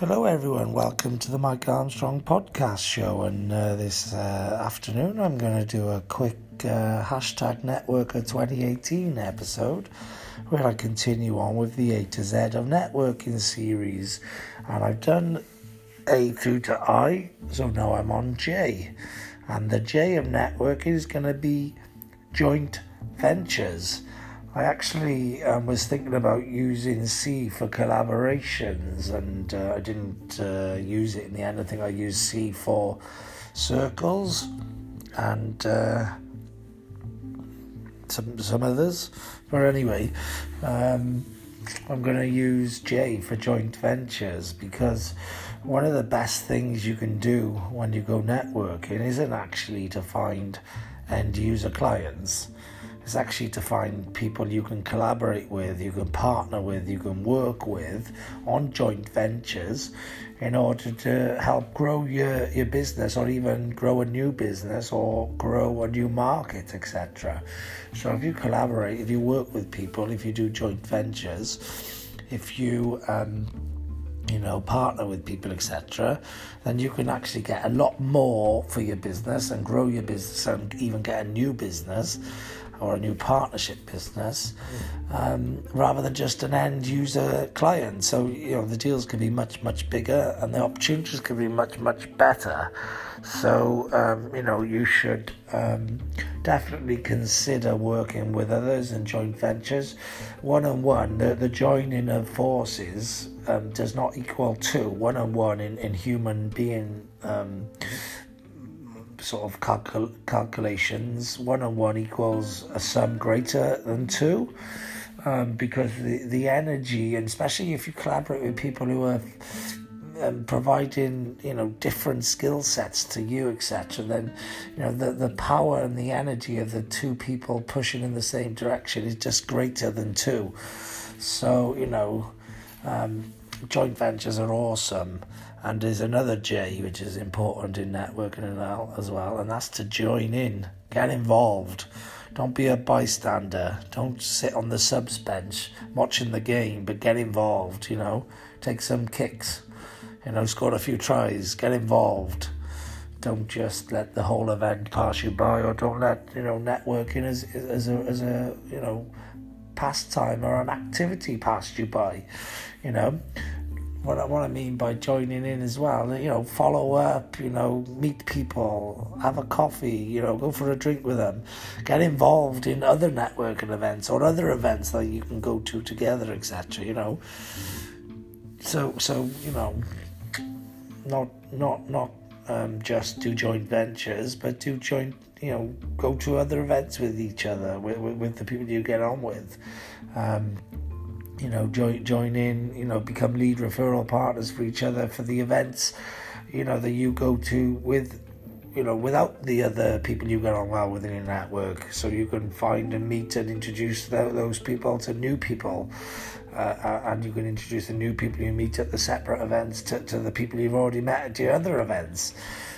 Hello, everyone. Welcome to the Mike Armstrong podcast show. And uh, this uh, afternoon, I'm going to do a quick uh, hashtag Networker 2018 episode where I continue on with the A to Z of networking series. And I've done A through to I, so now I'm on J. And the J of networking is going to be joint ventures. I actually um, was thinking about using C for collaborations, and uh, I didn't uh, use it in the end. I think I used C for circles and uh, some some others. But anyway, um, I'm going to use J for joint ventures because one of the best things you can do when you go networking isn't actually to find end user clients is actually to find people you can collaborate with, you can partner with, you can work with on joint ventures in order to help grow your, your business or even grow a new business or grow a new market, etc. So if you collaborate, if you work with people, if you do joint ventures, if you um, you know, partner with people, etc., then you can actually get a lot more for your business and grow your business and even get a new business or a new partnership business um, rather than just an end user client. So, you know, the deals can be much, much bigger and the opportunities can be much, much better. So, um, you know, you should um, definitely consider working with others and joint ventures. One on one, the, joining of forces um, does not equal two. One on one in, in human being um, sort of calcul- calculations, one on one equals a sum greater than two. Um, because the, the energy, and especially if you collaborate with people who are um, providing you know different skill sets to you, etc., then you know the the power and the energy of the two people pushing in the same direction is just greater than two. So you know, um, joint ventures are awesome. And there's another J which is important in networking as well, and that's to join in, get involved. Don't be a bystander. Don't sit on the subs bench watching the game, but get involved. You know, take some kicks. You know, score a few tries. Get involved. Don't just let the whole event pass you by, or don't let you know networking as as a as a you know pastime or an activity pass you by. You know, what I, what I mean by joining in as well. You know, follow up. You know, meet people, have a coffee. You know, go for a drink with them. Get involved in other networking events or other events that you can go to together, etc. You know. So so you know, not not not um, just do joint ventures, but do joint. You know, go to other events with each other, with, with, with the people you get on with. Um, you know, join join in, you know, become lead referral partners for each other for the events, you know, that you go to with, you know, without the other people you get on well within your network. So you can find and meet and introduce those people to new people. Uh, and you can introduce the new people you meet at the separate events to, to the people you've already met at your other events.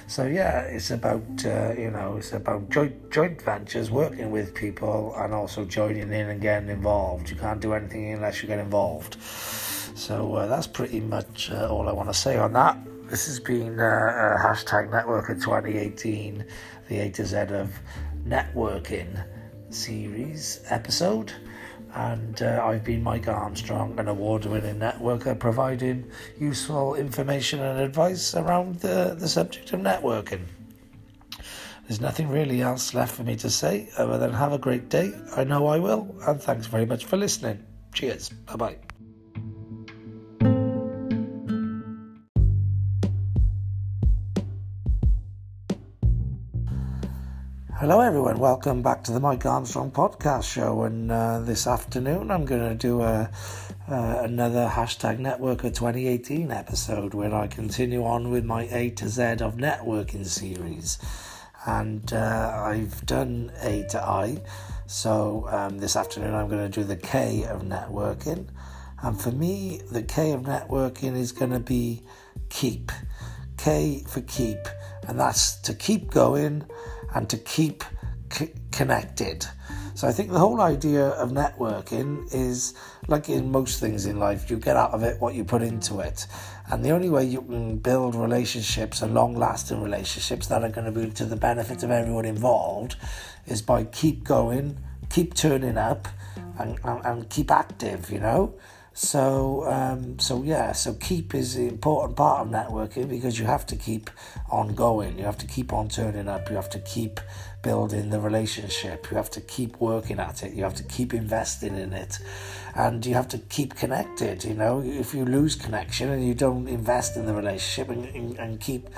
So yeah, it's about uh, you know it's about joint joint ventures, working with people, and also joining in and getting involved. You can't do anything unless you get involved. So uh, that's pretty much uh, all I want to say on that. This has been uh, uh, hashtag Networker 2018, the A to Z of networking series episode and uh, I've been Mike Armstrong, an award winning networker, providing useful information and advice around the, the subject of networking. There's nothing really else left for me to say other than have a great day. I know I will, and thanks very much for listening. Cheers. Bye bye. Hello, everyone. Welcome back to the Mike Armstrong podcast show. And uh, this afternoon, I'm going to do a, uh, another hashtag Networker 2018 episode where I continue on with my A to Z of networking series. And uh, I've done A to I. So um, this afternoon, I'm going to do the K of networking. And for me, the K of networking is going to be keep. K for keep. And that's to keep going and to keep c- connected. So I think the whole idea of networking is like in most things in life, you get out of it what you put into it. And the only way you can build relationships and long lasting relationships that are going to be to the benefit of everyone involved is by keep going, keep turning up, and, and, and keep active, you know? So, um, so yeah, so keep is the important part of networking because you have to keep on going. You have to keep on turning up. You have to keep building the relationship. You have to keep working at it. You have to keep investing in it, and you have to keep connected. You know, if you lose connection and you don't invest in the relationship and, and keep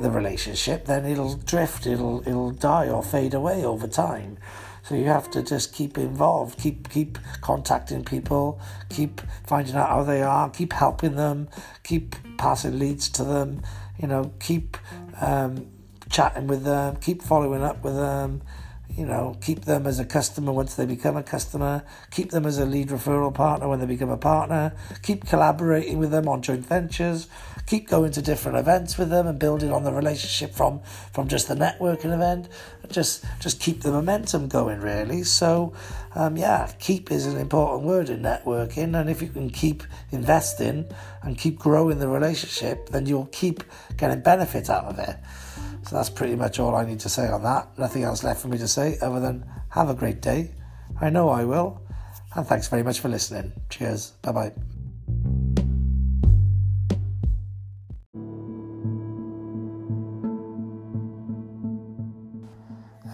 the relationship, then it'll drift. It'll it'll die or fade away over time. So you have to just keep involved, keep keep contacting people, keep finding out how they are, keep helping them, keep passing leads to them, you know, keep um, chatting with them, keep following up with them, you know, keep them as a customer once they become a customer, keep them as a lead referral partner when they become a partner, keep collaborating with them on joint ventures, keep going to different events with them and building on the relationship from from just the networking event. Just just keep the momentum going really. So um, yeah, keep is an important word in networking and if you can keep investing and keep growing the relationship, then you'll keep getting benefit out of it. So that's pretty much all I need to say on that. Nothing else left for me to say other than have a great day. I know I will. And thanks very much for listening. Cheers. Bye bye.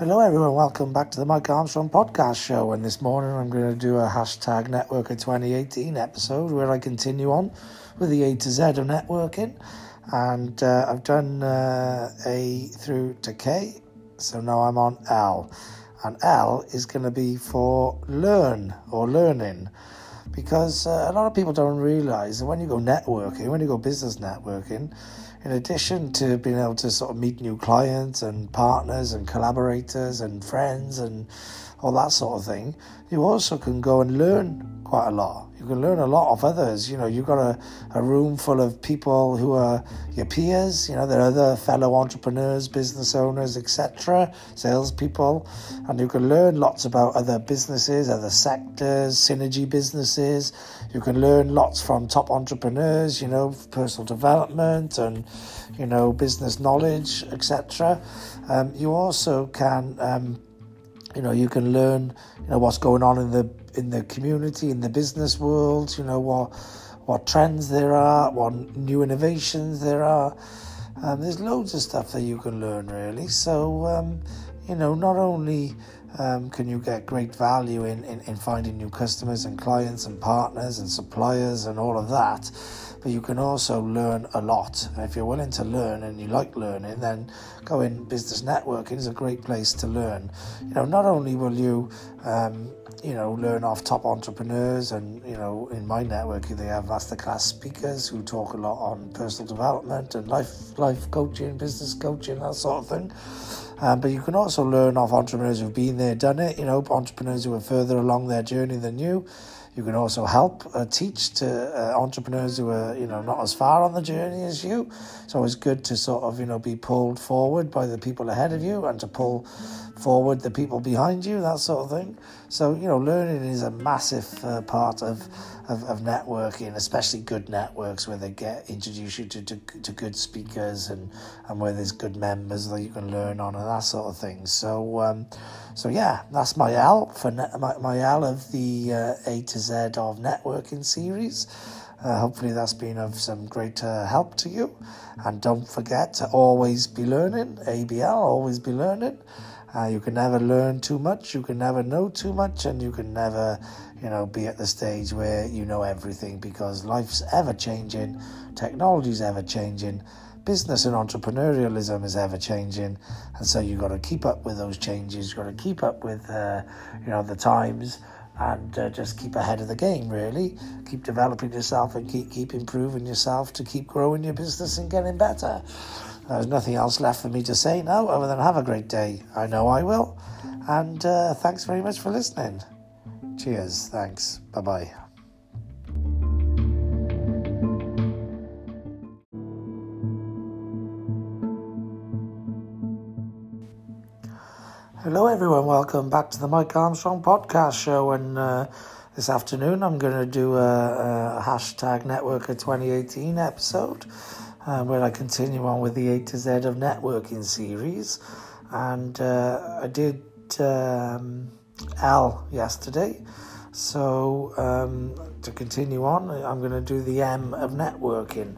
Hello, everyone. Welcome back to the Mike Armstrong podcast show. And this morning I'm going to do a hashtag Networker 2018 episode where I continue on with the A to Z of networking and uh, I've done uh, A through to K, so now I'm on L, and L is going to be for learn or learning, because uh, a lot of people don't realize that when you go networking, when you go business networking, in addition to being able to sort of meet new clients and partners and collaborators and friends and all that sort of thing, you also can go and learn quite a lot. You can learn a lot of others. You know, you've got a, a room full of people who are your peers, you know, there are other fellow entrepreneurs, business owners, etc., salespeople, and you can learn lots about other businesses, other sectors, synergy businesses. You can learn lots from top entrepreneurs, you know, personal development and, you know, business knowledge, etc. Um, you also can. Um, you know you can learn you know what's going on in the in the community in the business world you know what what trends there are what new innovations there are. Um, there's loads of stuff that you can learn really. So um, you know not only um, can you get great value in, in, in finding new customers and clients and partners and suppliers and all of that but you can also learn a lot. And if you're willing to learn and you like learning, then going business networking is a great place to learn. You know, not only will you, um, you know, learn off top entrepreneurs, and you know, in my networking they have masterclass speakers who talk a lot on personal development and life life coaching, business coaching, that sort of thing. Um, but you can also learn off entrepreneurs who've been there, done it. You know, entrepreneurs who are further along their journey than you. You can also help uh, teach to uh, entrepreneurs who are, you know, not as far on the journey as you. So It's good to sort of, you know, be pulled forward by the people ahead of you and to pull forward the people behind you, that sort of thing. So, you know, learning is a massive uh, part of, of, of, networking, especially good networks where they get introduce you to, to, to good speakers and, and where there's good members that you can learn on and that sort of thing. So, um, so yeah, that's my L for net, my, my L of the uh, A to Z of networking series. Uh, hopefully, that's been of some great uh, help to you. And don't forget to always be learning. ABL, always be learning. Uh, you can never learn too much, you can never know too much, and you can never, you know, be at the stage where you know everything because life's ever changing, technology's ever changing, business and entrepreneurialism is ever changing, and so you've got to keep up with those changes. You've got to keep up with, uh, you know, the times, and uh, just keep ahead of the game. Really, keep developing yourself and keep keep improving yourself to keep growing your business and getting better. There's nothing else left for me to say now other than have a great day. I know I will. And uh, thanks very much for listening. Cheers. Thanks. Bye bye. Hello, everyone. Welcome back to the Mike Armstrong podcast show. And uh, this afternoon, I'm going to do a, a hashtag Networker 2018 episode uh, where I continue on with the A to Z of networking series. And uh, I did um, L yesterday. So um, to continue on, I'm going to do the M of networking.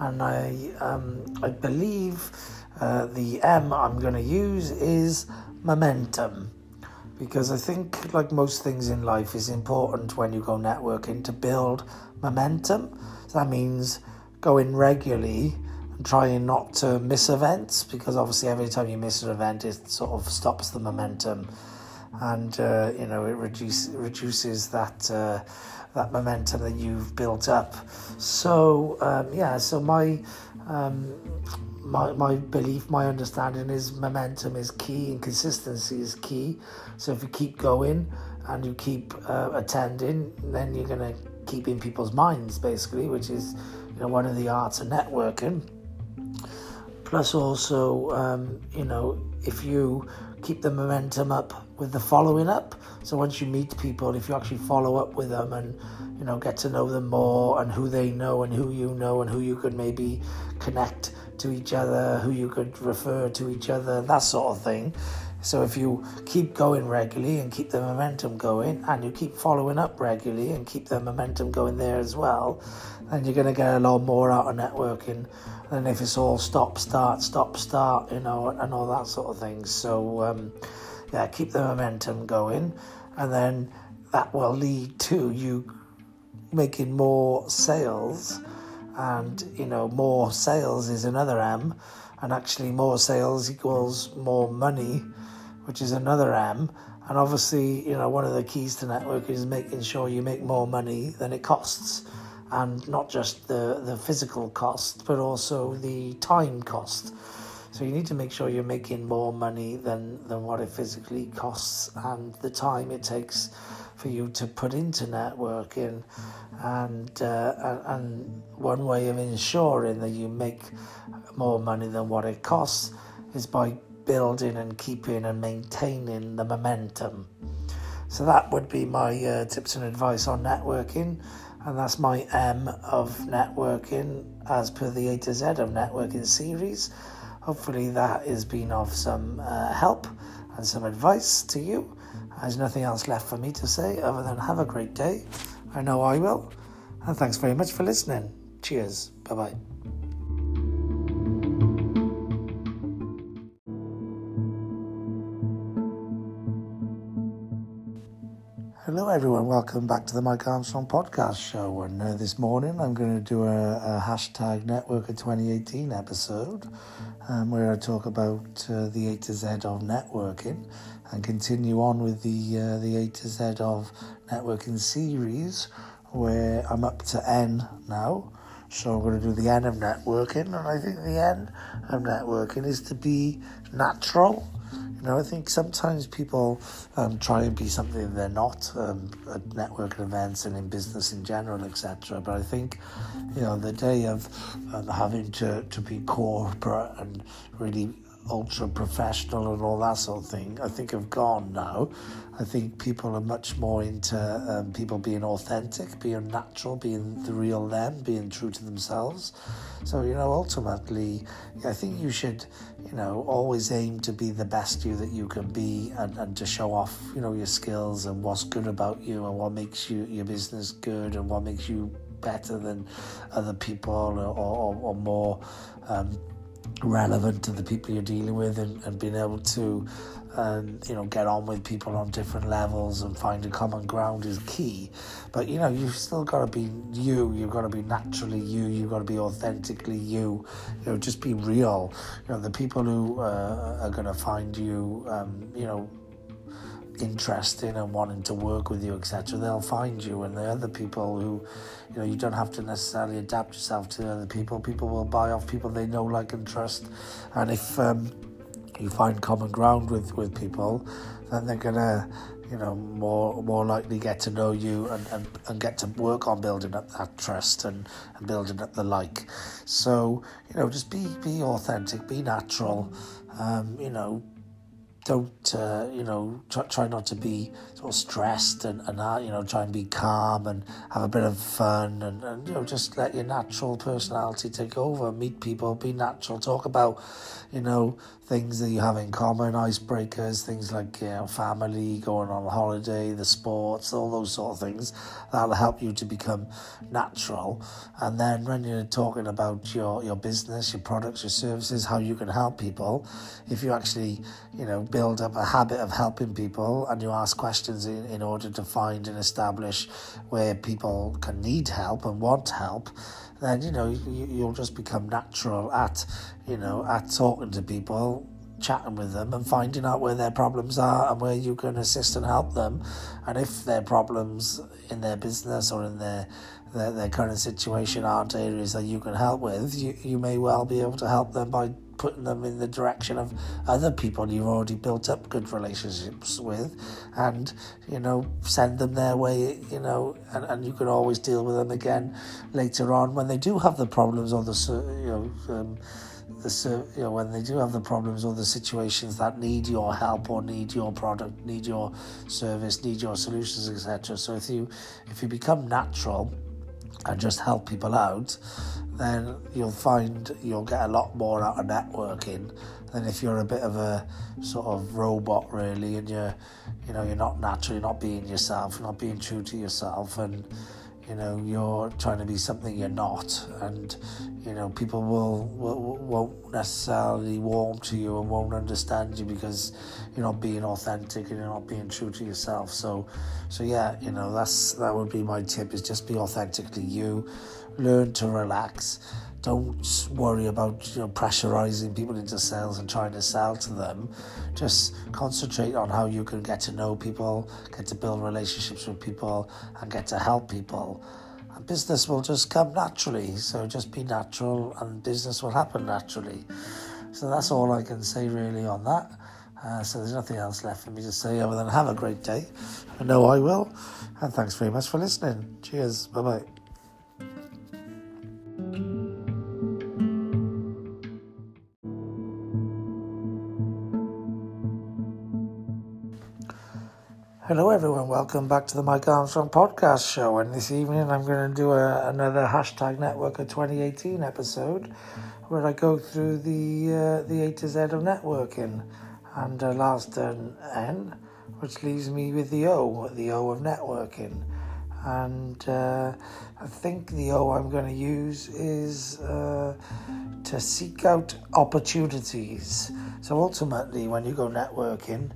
And I, um, I believe uh, the M I'm going to use is momentum because I think, like most things in life, is important when you go networking to build momentum. So that means going regularly and trying not to miss events because obviously every time you miss an event, it sort of stops the momentum, and uh, you know it reduce, reduces that uh, that momentum that you've built up. So um, yeah, so my um, my, my belief, my understanding is momentum is key and consistency is key. So if you keep going and you keep uh, attending, then you're going to keep in people's minds, basically, which is you know one of the arts of networking. Plus, also, um, you know, if you keep the momentum up with the following up. So once you meet people, if you actually follow up with them and you know get to know them more and who they know and who you know and who you could maybe connect to each other, who you could refer to each other, that sort of thing. So if you keep going regularly and keep the momentum going, and you keep following up regularly and keep the momentum going there as well, then you're going to get a lot more out of networking than if it's all stop, start, stop, start, you know, and all that sort of thing. So um, yeah, keep the momentum going, and then that will lead to you making more sales and you know more sales is another M, and actually more sales equals more money, which is another M. And obviously, you know, one of the keys to networking is making sure you make more money than it costs, and not just the the physical cost, but also the time cost. So you need to make sure you're making more money than than what it physically costs, and the time it takes for you to put into networking. And uh, and one way of ensuring that you make more money than what it costs is by building and keeping and maintaining the momentum. So that would be my uh, tips and advice on networking and that's my M of networking as per the A to Z of networking series hopefully that has been of some uh, help and some advice to you there's nothing else left for me to say other than have a great day. I know I will. And thanks very much for listening. Cheers. Bye bye. Hello, everyone. Welcome back to the Mike Armstrong podcast show. And uh, this morning, I'm going to do a, a hashtag Networker 2018 episode um, where I talk about uh, the A to Z of networking and continue on with the uh, the A to Z of networking series where I'm up to N now. So I'm going to do the N of networking, and I think the N of networking is to be natural. You know, I think sometimes people um, try and be something they're not um, at networking events and in business in general, etc. But I think, you know, the day of um, having to, to be corporate and really ultra professional and all that sort of thing, I think have gone now. I think people are much more into um, people being authentic, being natural, being the real them, being true to themselves. So, you know, ultimately, I think you should, you know, always aim to be the best you that you can be and, and to show off, you know, your skills and what's good about you and what makes you your business good and what makes you better than other people or, or, or more um, relevant to the people you're dealing with and, and being able to um, you know get on with people on different levels and find a common ground is key. But you know you've still got to be you you've got to be naturally you you've got to be authentically you. You know just be real. You know the people who uh, are going to find you um, you know interesting and wanting to work with you, etc., they'll find you. And the other people who, you know, you don't have to necessarily adapt yourself to other people. People will buy off people they know, like, and trust. And if um, you find common ground with with people, then they're gonna, you know, more more likely get to know you and, and, and get to work on building up that trust and, and building up the like. So, you know, just be be authentic, be natural. Um, you know, don't uh, you know try, try not to be sort of stressed and, and uh, you know try and be calm and have a bit of fun and, and you know just let your natural personality take over. Meet people be natural. Talk about you know things that you have in common icebreakers things like you know family going on holiday the sports all those sort of things. That'll help you to become natural. And then when you're talking about your your business your products your services how you can help people if you actually you know build up a habit of helping people and you ask questions in, in order to find and establish where people can need help and want help, then you know you, you'll just become natural at you know at talking to people chatting with them and finding out where their problems are and where you can assist and help them. And if their problems in their business or in their their, their current situation aren't areas that you can help with. You, you may well be able to help them by putting them in the direction of other people you've already built up good relationships with and you know send them their way you know and, and you can always deal with them again later on when they do have the problems or the you know um, the you know when they do have the problems or the situations that need your help or need your product need your service need your solutions etc so if you if you become natural and just help people out then you'll find you'll get a lot more out of networking than if you're a bit of a sort of robot really and you're you know you're not natural you're not being yourself not being true to yourself and you know you're trying to be something you're not. And you know people will, will won't necessarily warm to you and won't understand you because you're not being authentic and you're not being true to yourself so so yeah you know that's that would be my tip is just be authentically you learn to relax. Don't worry about you know pressurizing people into sales and trying to sell to them. Just concentrate on how you can get to know people, get to build relationships with people, and get to help people. And business will just come naturally. So just be natural, and business will happen naturally. So that's all I can say really on that. Uh, so there's nothing else left for me to say other than have a great day. I know I will. And thanks very much for listening. Cheers. Bye bye. Hello, everyone. Welcome back to the Mike Armstrong podcast show. And this evening, I'm going to do a, another hashtag Networker 2018 episode where I go through the uh, the A to Z of networking and uh, last an N, which leaves me with the O, the O of networking. And uh, I think the O I'm going to use is uh, to seek out opportunities. So ultimately, when you go networking,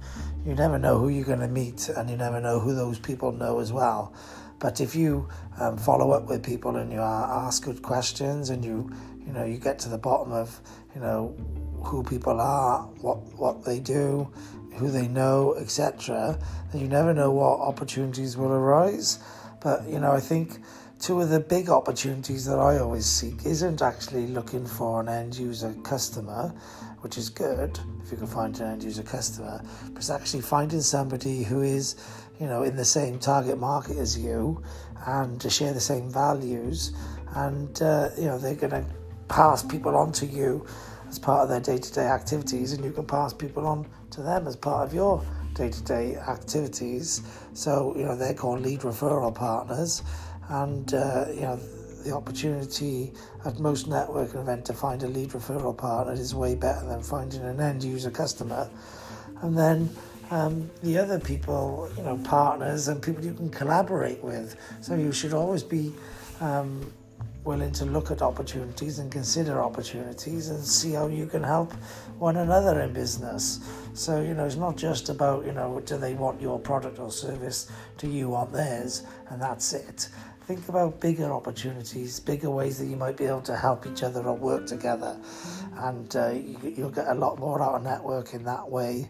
you never know who you're going to meet and you never know who those people know as well. But if you um, follow up with people and you ask good questions and you, you know, you get to the bottom of, you know, who people are, what what they do, who they know, etc., you never know what opportunities will arise. But you know, I think two of the big opportunities that I always seek isn't actually looking for an end user customer, which is good if you can find an end user customer, but it's actually finding somebody who is, you know, in the same target market as you and to share the same values, and uh, you know they're going to pass people on to you as part of their day-to-day activities, and you can pass people on to them as part of your day-to-day activities. So you know they're called lead referral partners, and uh, you know the opportunity at most networking event to find a lead referral partner is way better than finding an end user customer. And then um, the other people, you know, partners and people you can collaborate with. So you should always be um, willing to look at opportunities and consider opportunities and see how you can help one another in business. So, you know, it's not just about, you know, do they want your product or service, do you want theirs, and that's it think about bigger opportunities, bigger ways that you might be able to help each other or work together. And uh, you, will get a lot more out of networking that way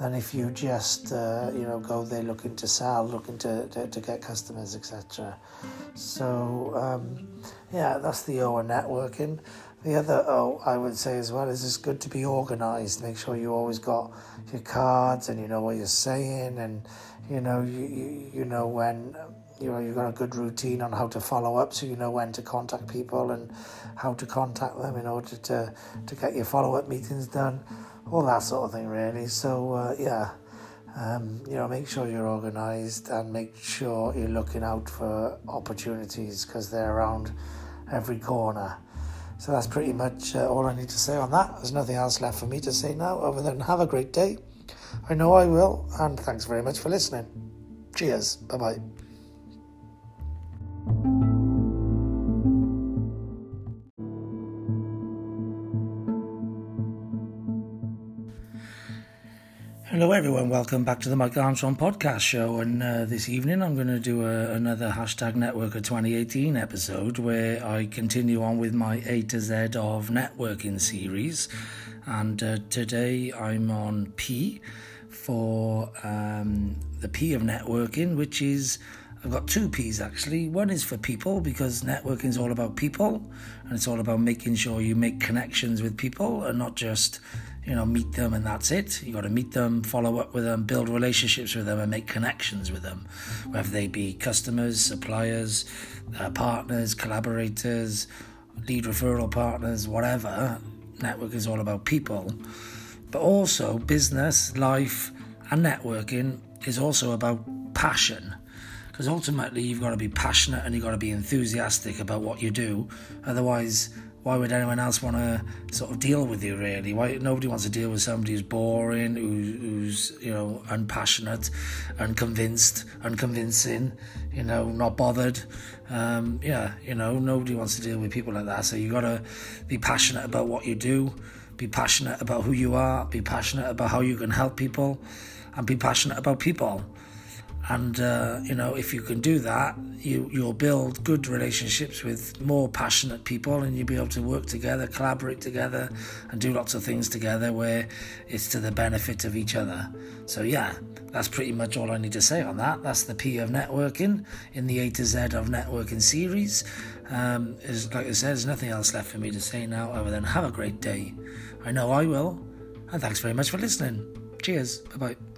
than if you just, uh, you know, go there looking to sell, looking to, to, to get customers, etc. So, um, yeah, that's the O networking. The other O I would say as well is it's good to be organized. Make sure you always got your cards and you know what you're saying and you know you, you, you know when you know you've got a good routine on how to follow up, so you know when to contact people and how to contact them in order to to get your follow up meetings done, all that sort of thing, really. So uh, yeah. Um, you know, make sure you're organised and make sure you're looking out for opportunities because they're around every corner. So that's pretty much uh, all I need to say on that. There's nothing else left for me to say now other than have a great day. I know I will, and thanks very much for listening. Cheers. Bye bye. Hello, everyone. Welcome back to the Mike Armstrong podcast show. And uh, this evening, I'm going to do a, another hashtag Networker 2018 episode where I continue on with my A to Z of networking series. And uh, today, I'm on P for um, the P of networking, which is I've got two P's actually. One is for people because networking is all about people and it's all about making sure you make connections with people and not just, you know, meet them and that's it. You got to meet them, follow up with them, build relationships with them and make connections with them, whether they be customers, suppliers, uh, partners, collaborators, lead referral partners, whatever. Network is all about people. But also business, life and networking is also about passion because ultimately you've got to be passionate and you've got to be enthusiastic about what you do. Otherwise, why would anyone else want to sort of deal with you really? Why nobody wants to deal with somebody who's boring who, who's you know unpassionate unconvinced unconvincing you know not bothered. Um, yeah you know nobody wants to deal with people like that. So you got to be passionate about what you do be passionate about who you are be passionate about how you can help people and be passionate about people and uh, you know if you can do that you you'll build good relationships with more passionate people and you'll be able to work together collaborate together and do lots of things together where it's to the benefit of each other. So yeah that's pretty much all i need to say on that. That's the p of networking in the a to z of networking series. Um, is like i said there's nothing else left for me to say now other than have a great day. I know i will. And thanks very much for listening. Cheers. Bye bye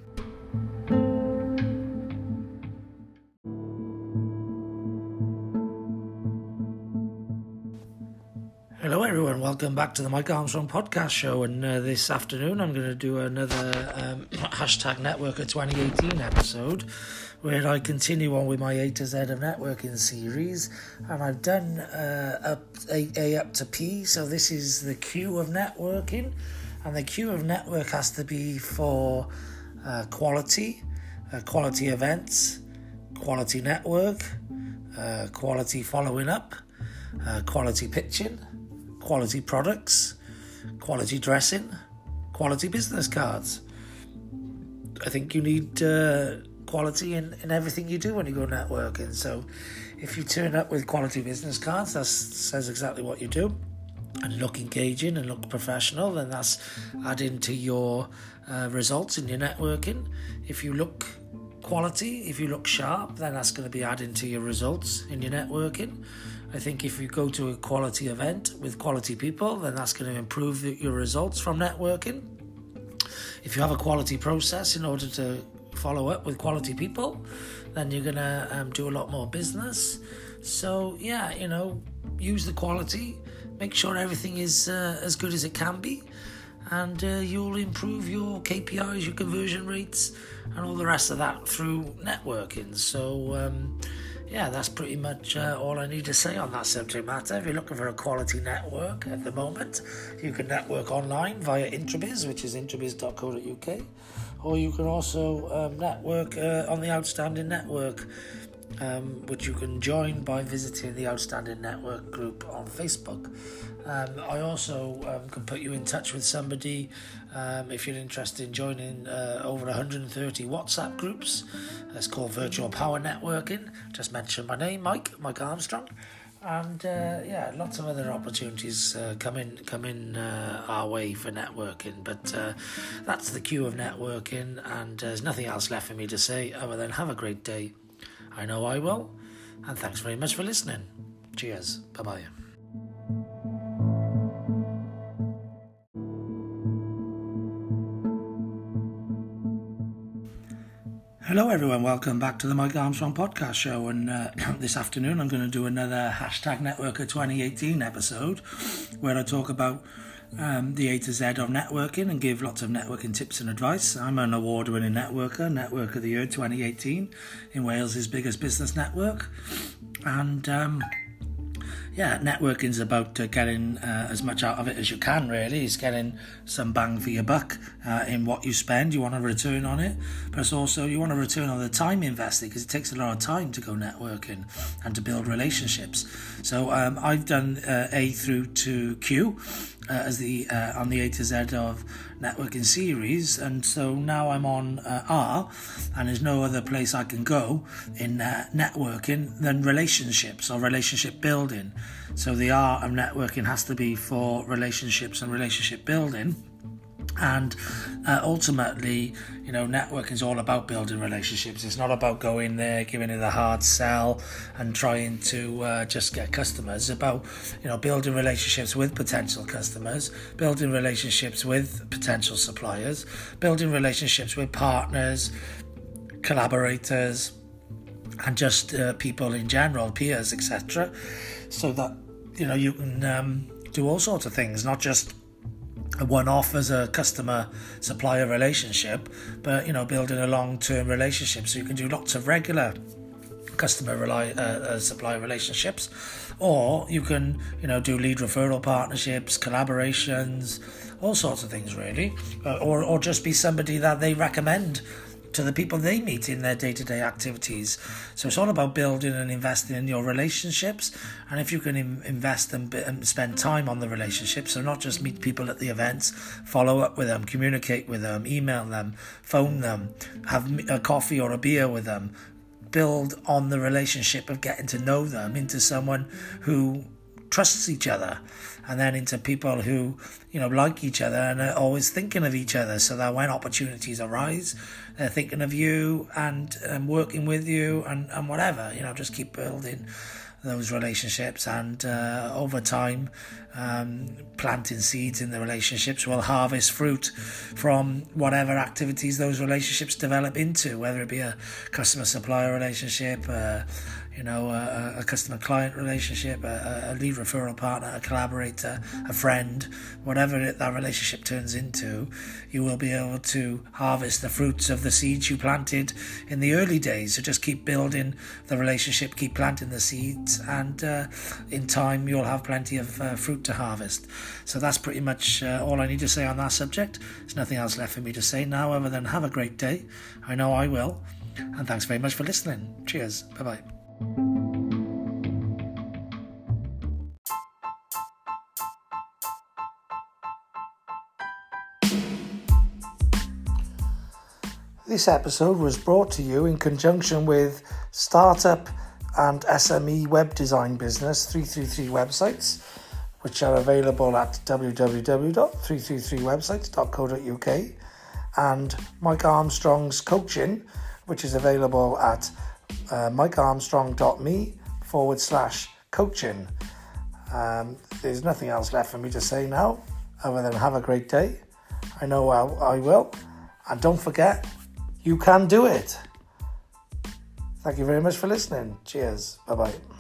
everyone. Welcome back to the Mike Armstrong podcast show. And uh, this afternoon, I'm going to do another um, hashtag Networker 2018 episode where I continue on with my A to Z of networking series. And I've done uh, up, a, a up to P. So this is the Q of networking. And the Q of network has to be for uh, quality, uh, quality events, quality network, uh, quality following up, uh, quality pitching quality products, quality dressing, quality business cards. I think you need uh, quality in, in everything you do when you go networking. So if you turn up with quality business cards, that says exactly what you do and look engaging and look professional, then that's adding to your uh, results in your networking. If you look quality, if you look sharp, then that's going to be adding to your results in your networking. I think if you go to a quality event with quality people, then that's going to improve your results from networking. If you have a quality process in order to follow up with quality people, then you're going to um, do a lot more business. So, yeah, you know, use the quality, make sure everything is uh, as good as it can be, and uh, you'll improve your KPIs, your conversion rates, and all the rest of that through networking. So, um, yeah, that's pretty much uh, all I need to say on that subject matter. If you're looking for a quality network at the moment, you can network online via Intrabiz, which is intrabiz.co.uk, or you can also um, network uh, on the Outstanding Network, um, which you can join by visiting the Outstanding Network group on Facebook. Um, I also um, can put you in touch with somebody um, if you're interested in joining uh, over 130 WhatsApp groups. It's called Virtual Power Networking. Just mention my name, Mike, Mike Armstrong. And uh, yeah, lots of other opportunities uh, come in, come in uh, our way for networking. But uh, that's the cue of networking, and there's nothing else left for me to say other than have a great day. I know I will, and thanks very much for listening. Cheers. Bye bye. Hello, everyone. Welcome back to the Mike Armstrong podcast show. And uh, this afternoon, I'm going to do another hashtag Networker 2018 episode where I talk about um, the A to Z of networking and give lots of networking tips and advice. I'm an award winning networker, Network of the Year 2018 in Wales' biggest business network. And um, yeah, networking is about uh, getting uh, as much out of it as you can, really. It's getting some bang for your buck uh, in what you spend. You want a return on it, but it's also you want a return on the time invested because it takes a lot of time to go networking and to build relationships. So um, I've done uh, A through to Q uh, as the uh, on the A to Z of networking series, and so now I'm on uh, R, and there's no other place I can go in uh, networking than relationships or relationship building. So the R of networking has to be for relationships and relationship building and uh, ultimately you know networking is all about building relationships. It's not about going there giving it a hard sell and trying to uh, just get customers. It's about you know building relationships with potential customers building relationships with potential suppliers building relationships with partners collaborators and just uh, people in general peers etc so that you know you can um, do all sorts of things not just a one-off as a customer supplier relationship but you know building a long-term relationship. So you can do lots of regular customer rely, uh, uh, supplier relationships or you can you know do lead referral partnerships collaborations all sorts of things really. Uh, or, or just be somebody that they recommend to the people they meet in their day to day activities. So it's all about building and investing in your relationships. And if you can Im- invest and, and spend time on the relationships, so not just meet people at the events, follow up with them, communicate with them, email them, phone them, have a coffee or a beer with them, build on the relationship of getting to know them into someone who trusts each other and then into people who you know like each other and are always thinking of each other. So that when opportunities arise they're thinking of you and, and working with you and, and whatever you know just keep building those relationships. And uh, over time um, planting seeds in the relationships will harvest fruit from whatever activities those relationships develop into whether it be a customer supplier relationship uh, you know, a, a customer client relationship, a, a, lead referral partner, a collaborator, a friend, whatever it, that relationship turns into, you will be able to harvest the fruits of the seeds you planted in the early days. So just keep building the relationship, keep planting the seeds, and uh, in time you'll have plenty of uh, fruit to harvest. So that's pretty much uh, all I need to say on that subject. There's nothing else left for me to say now other than have a great day. I know I will. And thanks very much for listening. Cheers. Bye bye. This episode was brought to you in conjunction with Startup and SME Web Design Business 333 websites, which are available at www.333websites.co.uk, and Mike Armstrong's Coaching, which is available at uh, mikearmstrong.me forward slash coaching. Um, there's nothing else left for me to say now other than have a great day. I know I, I will. And don't forget, you can do it. Thank you very much for listening. Cheers. Bye bye.